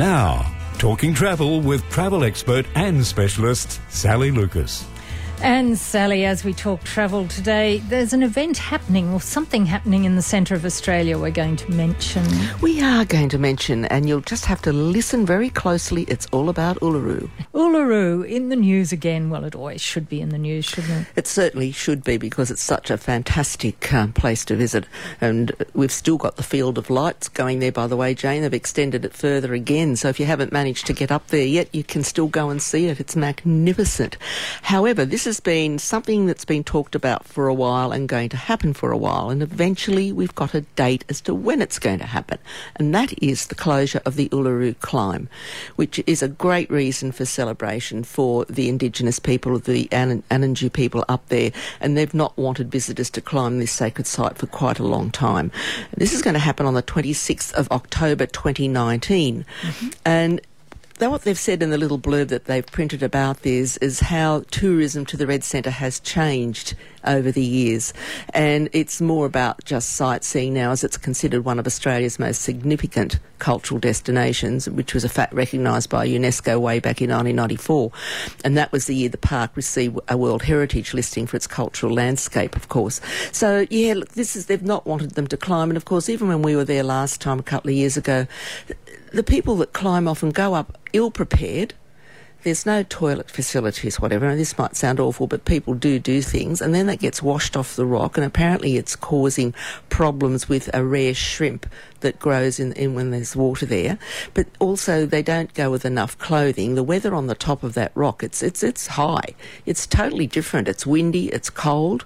Now, talking travel with travel expert and specialist Sally Lucas. And Sally, as we talk travel today, there's an event happening or something happening in the centre of Australia we're going to mention. We are going to mention, and you'll just have to listen very closely. It's all about Uluru. Uluru in the news again. Well, it always should be in the news, shouldn't it? It certainly should be because it's such a fantastic um, place to visit. And we've still got the Field of Lights going there, by the way, Jane. They've extended it further again. So if you haven't managed to get up there yet, you can still go and see it. It's magnificent. However, this has been something that's been talked about for a while and going to happen for a while, and eventually we've got a date as to when it's going to happen, and that is the closure of the Uluru Climb, which is a great reason for celebration for the Indigenous people, the An- Anangu people up there, and they've not wanted visitors to climb this sacred site for quite a long time. This is going to happen on the 26th of October 2019, mm-hmm. and what they've said in the little blurb that they've printed about this is how tourism to the Red Centre has changed over the years. And it's more about just sightseeing now as it's considered one of Australia's most significant cultural destinations, which was a fact recognised by UNESCO way back in 1994. And that was the year the park received a World Heritage listing for its cultural landscape, of course. So, yeah, look, this is, they've not wanted them to climb. And of course, even when we were there last time, a couple of years ago, the people that climb often go up ill prepared. There's no toilet facilities, whatever. And this might sound awful, but people do do things, and then that gets washed off the rock, and apparently it's causing problems with a rare shrimp that grows in, in when there's water there. But also, they don't go with enough clothing. The weather on the top of that rock, it's it's it's high. It's totally different. It's windy. It's cold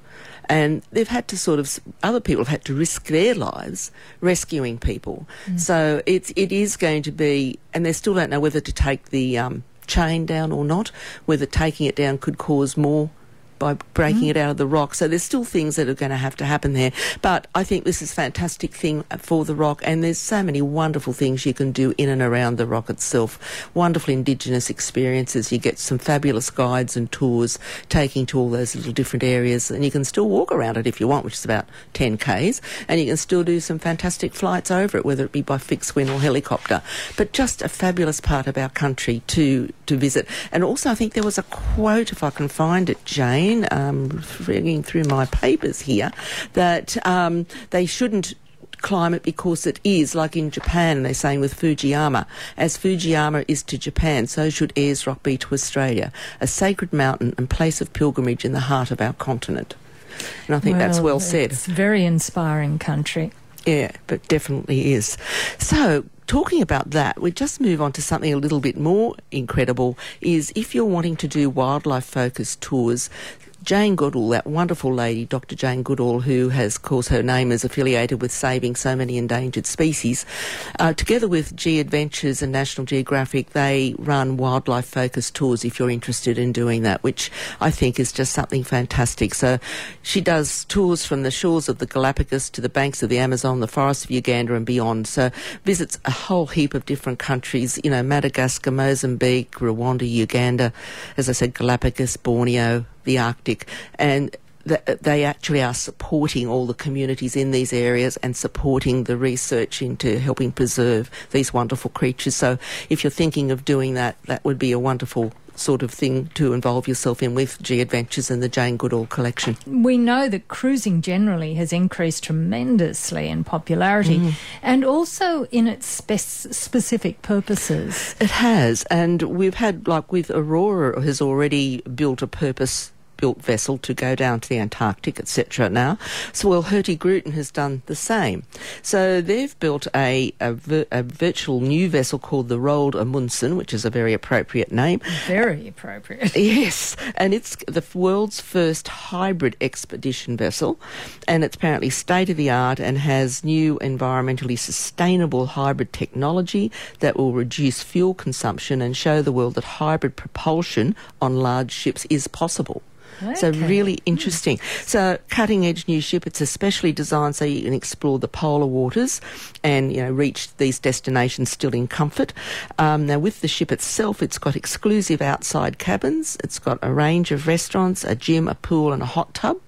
and they've had to sort of other people have had to risk their lives rescuing people. Mm. So it's it is going to be, and they still don't know whether to take the um, chain down or not. Whether taking it down could cause more by breaking mm. it out of the rock. So there's still things that are going to have to happen there. But I think this is a fantastic thing for the rock, and there's so many wonderful things you can do in and around the rock itself. Wonderful Indigenous experiences. You get some fabulous guides and tours taking to all those little different areas, and you can still walk around it if you want, which is about 10 k's, and you can still do some fantastic flights over it, whether it be by fixed wing or helicopter. But just a fabulous part of our country to to visit. And also, I think there was a quote, if I can find it, Jane um, reading through my papers here, that um, they shouldn't climb it because it is, like in Japan, they're saying with Fujiyama, as Fujiyama is to Japan, so should Ayers Rock be to Australia, a sacred mountain and place of pilgrimage in the heart of our continent. And I think well, that's well said. It's a very inspiring country. Yeah, but definitely is. So, talking about that, we just move on to something a little bit more incredible. Is if you're wanting to do wildlife focused tours, Jane Goodall, that wonderful lady, Dr. Jane Goodall, who has, of course, her name is affiliated with saving so many endangered species, uh, together with G Adventures and National Geographic, they run wildlife focused tours if you're interested in doing that, which I think is just something fantastic. So she does tours from the shores of the Galapagos to the banks of the Amazon, the forests of Uganda, and beyond. So visits a whole heap of different countries, you know, Madagascar, Mozambique, Rwanda, Uganda, as I said, Galapagos, Borneo, the Arctic, and they actually are supporting all the communities in these areas and supporting the research into helping preserve these wonderful creatures. So, if you're thinking of doing that, that would be a wonderful sort of thing to involve yourself in with G Adventures and the Jane Goodall collection. We know that cruising generally has increased tremendously in popularity mm. and also in its spe- specific purposes. It has, and we've had, like with Aurora, has already built a purpose built vessel to go down to the Antarctic, etc. Now, so well, Hurtigruten has done the same. So they've built a, a, a virtual new vessel called the Roald Amundsen, which is a very appropriate name. Very appropriate. yes, and it's the world's first hybrid expedition vessel, and it's apparently state of the art and has new environmentally sustainable hybrid technology that will reduce fuel consumption and show the world that hybrid propulsion on large ships is possible. Okay. So really interesting. So cutting edge new ship. It's especially designed so you can explore the polar waters and you know reach these destinations still in comfort. Um, now with the ship itself, it's got exclusive outside cabins. It's got a range of restaurants, a gym, a pool, and a hot tub.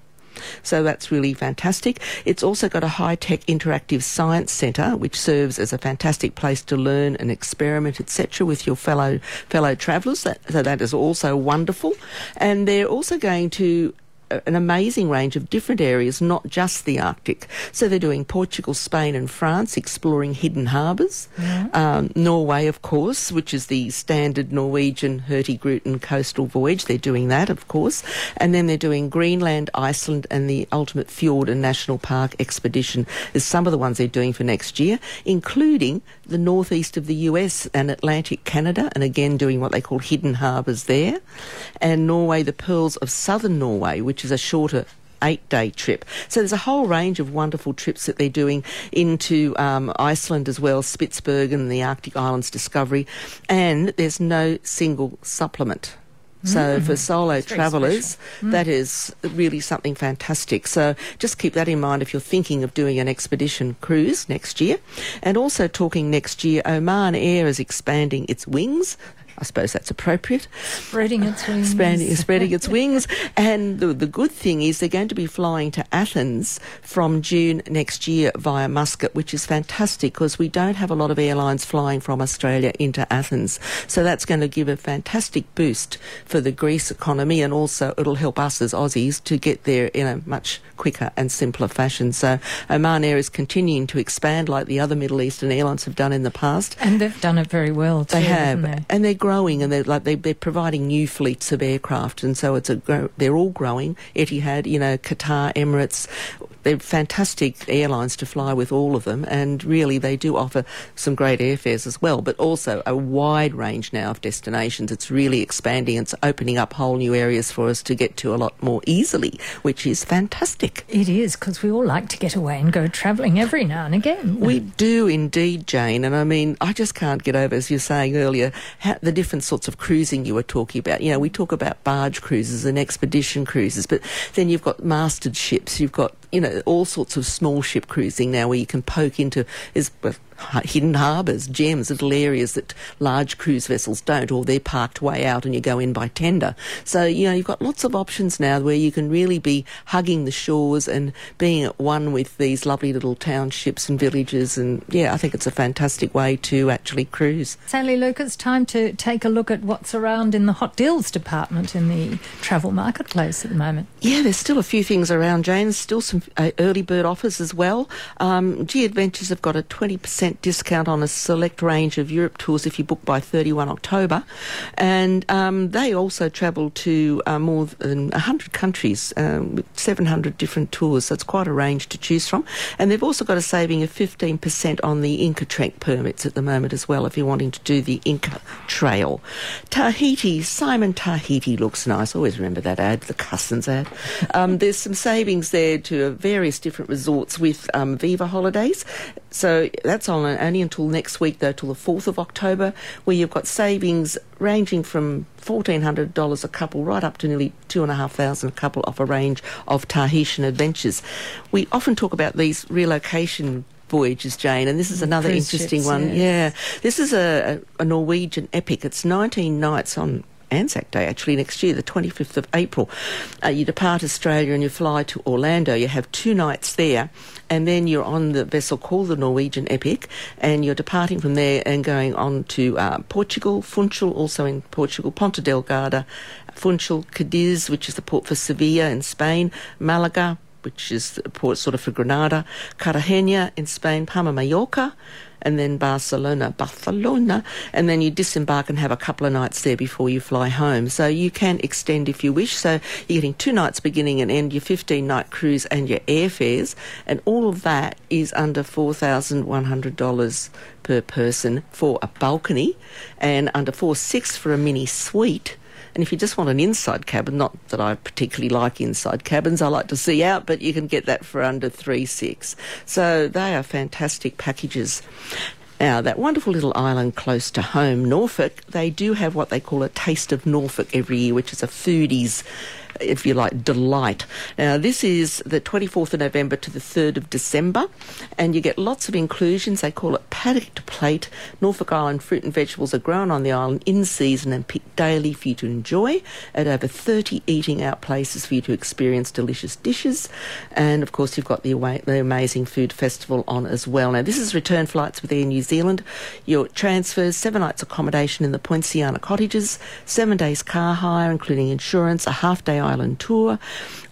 So that's really fantastic. It's also got a high-tech interactive science centre, which serves as a fantastic place to learn and experiment, etc., with your fellow fellow travellers. So that is also wonderful. And they're also going to an amazing range of different areas, not just the Arctic. So they're doing Portugal, Spain, and France, exploring hidden harbours. Yeah. Um, Norway, of course, which is the standard Norwegian Hurtigruten coastal voyage. They're doing that, of course. And then they're doing Greenland, Iceland, and the Ultimate Fjord and National Park expedition is some of the ones they're doing for next year, including the northeast of the US and Atlantic Canada, and again doing what they call hidden harbours there. And Norway, the pearls of southern Norway, which which is a shorter eight day trip. So there's a whole range of wonderful trips that they're doing into um, Iceland as well, Spitsbergen, the Arctic Islands Discovery, and there's no single supplement. So mm. for solo travellers, mm. that is really something fantastic. So just keep that in mind if you're thinking of doing an expedition cruise next year. And also talking next year, Oman Air is expanding its wings. I suppose that's appropriate. Spreading its wings. Spreading, spreading its wings. And the, the good thing is they're going to be flying to Athens from June next year via Muscat, which is fantastic because we don't have a lot of airlines flying from Australia into Athens. So that's going to give a fantastic boost for the Greece economy and also it'll help us as Aussies to get there in a much quicker and simpler fashion. So Oman Air is continuing to expand like the other Middle Eastern airlines have done in the past. And they've done it very well too, They have. They? And they're growing and they're like they, they're providing new fleets of aircraft and so it's a they're all growing. Etihad, you know, Qatar, Emirates, they're fantastic airlines to fly with all of them, and really they do offer some great airfares as well, but also a wide range now of destinations. It's really expanding, it's opening up whole new areas for us to get to a lot more easily, which is fantastic. It is, because we all like to get away and go travelling every now and again. We do indeed, Jane, and I mean, I just can't get over, as you were saying earlier, how, the different sorts of cruising you were talking about. You know, we talk about barge cruises and expedition cruises, but then you've got masted ships, you've got you know, all sorts of small ship cruising now where you can poke into is hidden harbours, gems, little areas that large cruise vessels don't, or they're parked way out and you go in by tender. So, you know, you've got lots of options now where you can really be hugging the shores and being at one with these lovely little townships and villages. And yeah, I think it's a fantastic way to actually cruise. Sally Luke, it's time to take a look at what's around in the hot deals department in the travel marketplace at the moment. Yeah, there's still a few things around, Jane. There's still some uh, early bird offers as well. Um, G Adventures have got a 20% 10% discount on a select range of Europe tours if you book by 31 October. And um, they also travel to uh, more than 100 countries um, with 700 different tours. So it's quite a range to choose from. And they've also got a saving of 15% on the Inca Trek permits at the moment as well if you're wanting to do the Inca Trail. Tahiti, Simon Tahiti looks nice. Always remember that ad, the Cussons ad. Um, there's some savings there to various different resorts with um, Viva Holidays. So that's only until next week, though, till the 4th of October, where you've got savings ranging from $1,400 a couple right up to nearly 2500 a couple off a range of Tahitian adventures. We often talk about these relocation voyages, Jane, and this is mm, another Cruise interesting ships, one. Yes. Yeah, this is a, a, Norwegian epic. It's 19 nights on Anzac Day, actually, next year, the 25th of April. Uh, you depart Australia and you fly to Orlando. You have two nights there, and then you're on the vessel called the Norwegian Epic, and you're departing from there and going on to uh, Portugal, Funchal, also in Portugal, Ponta Delgada, Funchal, Cadiz, which is the port for Sevilla in Spain, Malaga, which is the port sort of for Granada, Cartagena in Spain, Palma Mallorca, and then Barcelona, Barcelona, and then you disembark and have a couple of nights there before you fly home. So you can extend if you wish. So you're getting two nights beginning and end, your 15 night cruise and your airfares, and all of that is under $4,100 per person for a balcony and under four six for a mini suite and if you just want an inside cabin, not that I particularly like inside cabins, I like to see out, but you can get that for under three six. So they are fantastic packages. Now, that wonderful little island close to home, Norfolk, they do have what they call a Taste of Norfolk every year, which is a foodies if you like, delight. Now, this is the 24th of November to the 3rd of December, and you get lots of inclusions. They call it paddock to plate. Norfolk Island fruit and vegetables are grown on the island in season and picked daily for you to enjoy at over 30 eating out places for you to experience delicious dishes. And of course, you've got the, the Amazing Food Festival on as well. Now, this is return flights with Air New Zealand. Your transfers, seven nights accommodation in the Poinciana cottages, seven days car hire, including insurance, a half day island tour.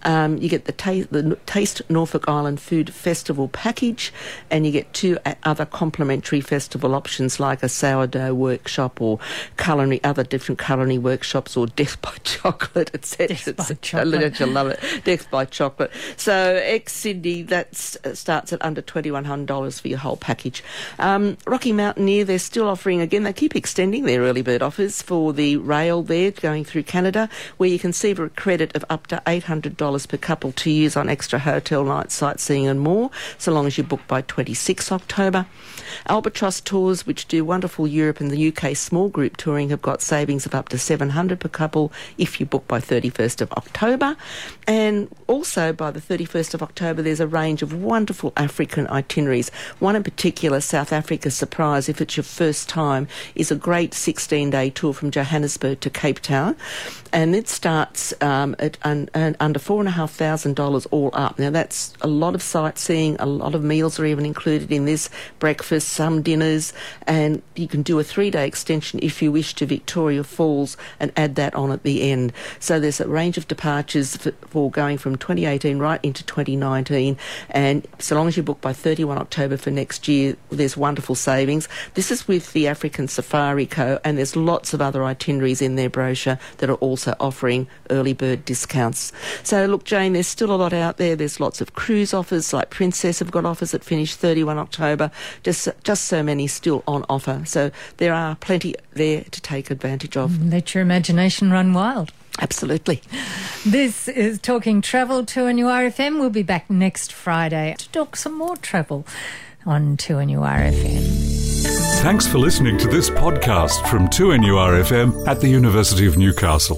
Um, you get the, ta- the Taste Norfolk Island Food Festival package, and you get two other complimentary festival options like a sourdough workshop or culinary, other different culinary workshops or Death by Chocolate, etc. Death by Chocolate. I love it. Death by Chocolate. So, ex Sydney, that uh, starts at under $2,100 for your whole package. Um, Rocky Mountaineer, they're still offering, again, they keep extending their early bird offers for the rail there going through Canada, where you can receive a credit of up to $800 per couple to use on extra hotel nights, sightseeing and more, so long as you book by 26 October. Albatross Tours, which do wonderful Europe and the UK small group touring, have got savings of up to 700 per couple if you book by 31st of October. And also by the 31st of October, there's a range of wonderful African itineraries. One in particular, South Africa Surprise, if it's your first time, is a great 16 day tour from Johannesburg to Cape Town. And it starts uh, um, at un, un, under $4,500 all up. Now, that's a lot of sightseeing, a lot of meals are even included in this breakfast, some dinners, and you can do a three day extension if you wish to Victoria Falls and add that on at the end. So there's a range of departures for, for going from 2018 right into 2019, and so long as you book by 31 October for next year, there's wonderful savings. This is with the African Safari Co., and there's lots of other itineraries in their brochure that are also offering early bird discounts. So look, Jane, there's still a lot out there. There's lots of cruise offers, like Princess have got offers that finish 31 October. Just just so many still on offer. So there are plenty there to take advantage of. Mm, let your imagination run wild. Absolutely. This is Talking Travel 2NURFM. We'll be back next Friday to talk some more travel on 2NURFM. Thanks for listening to this podcast from 2NURFM at the University of Newcastle.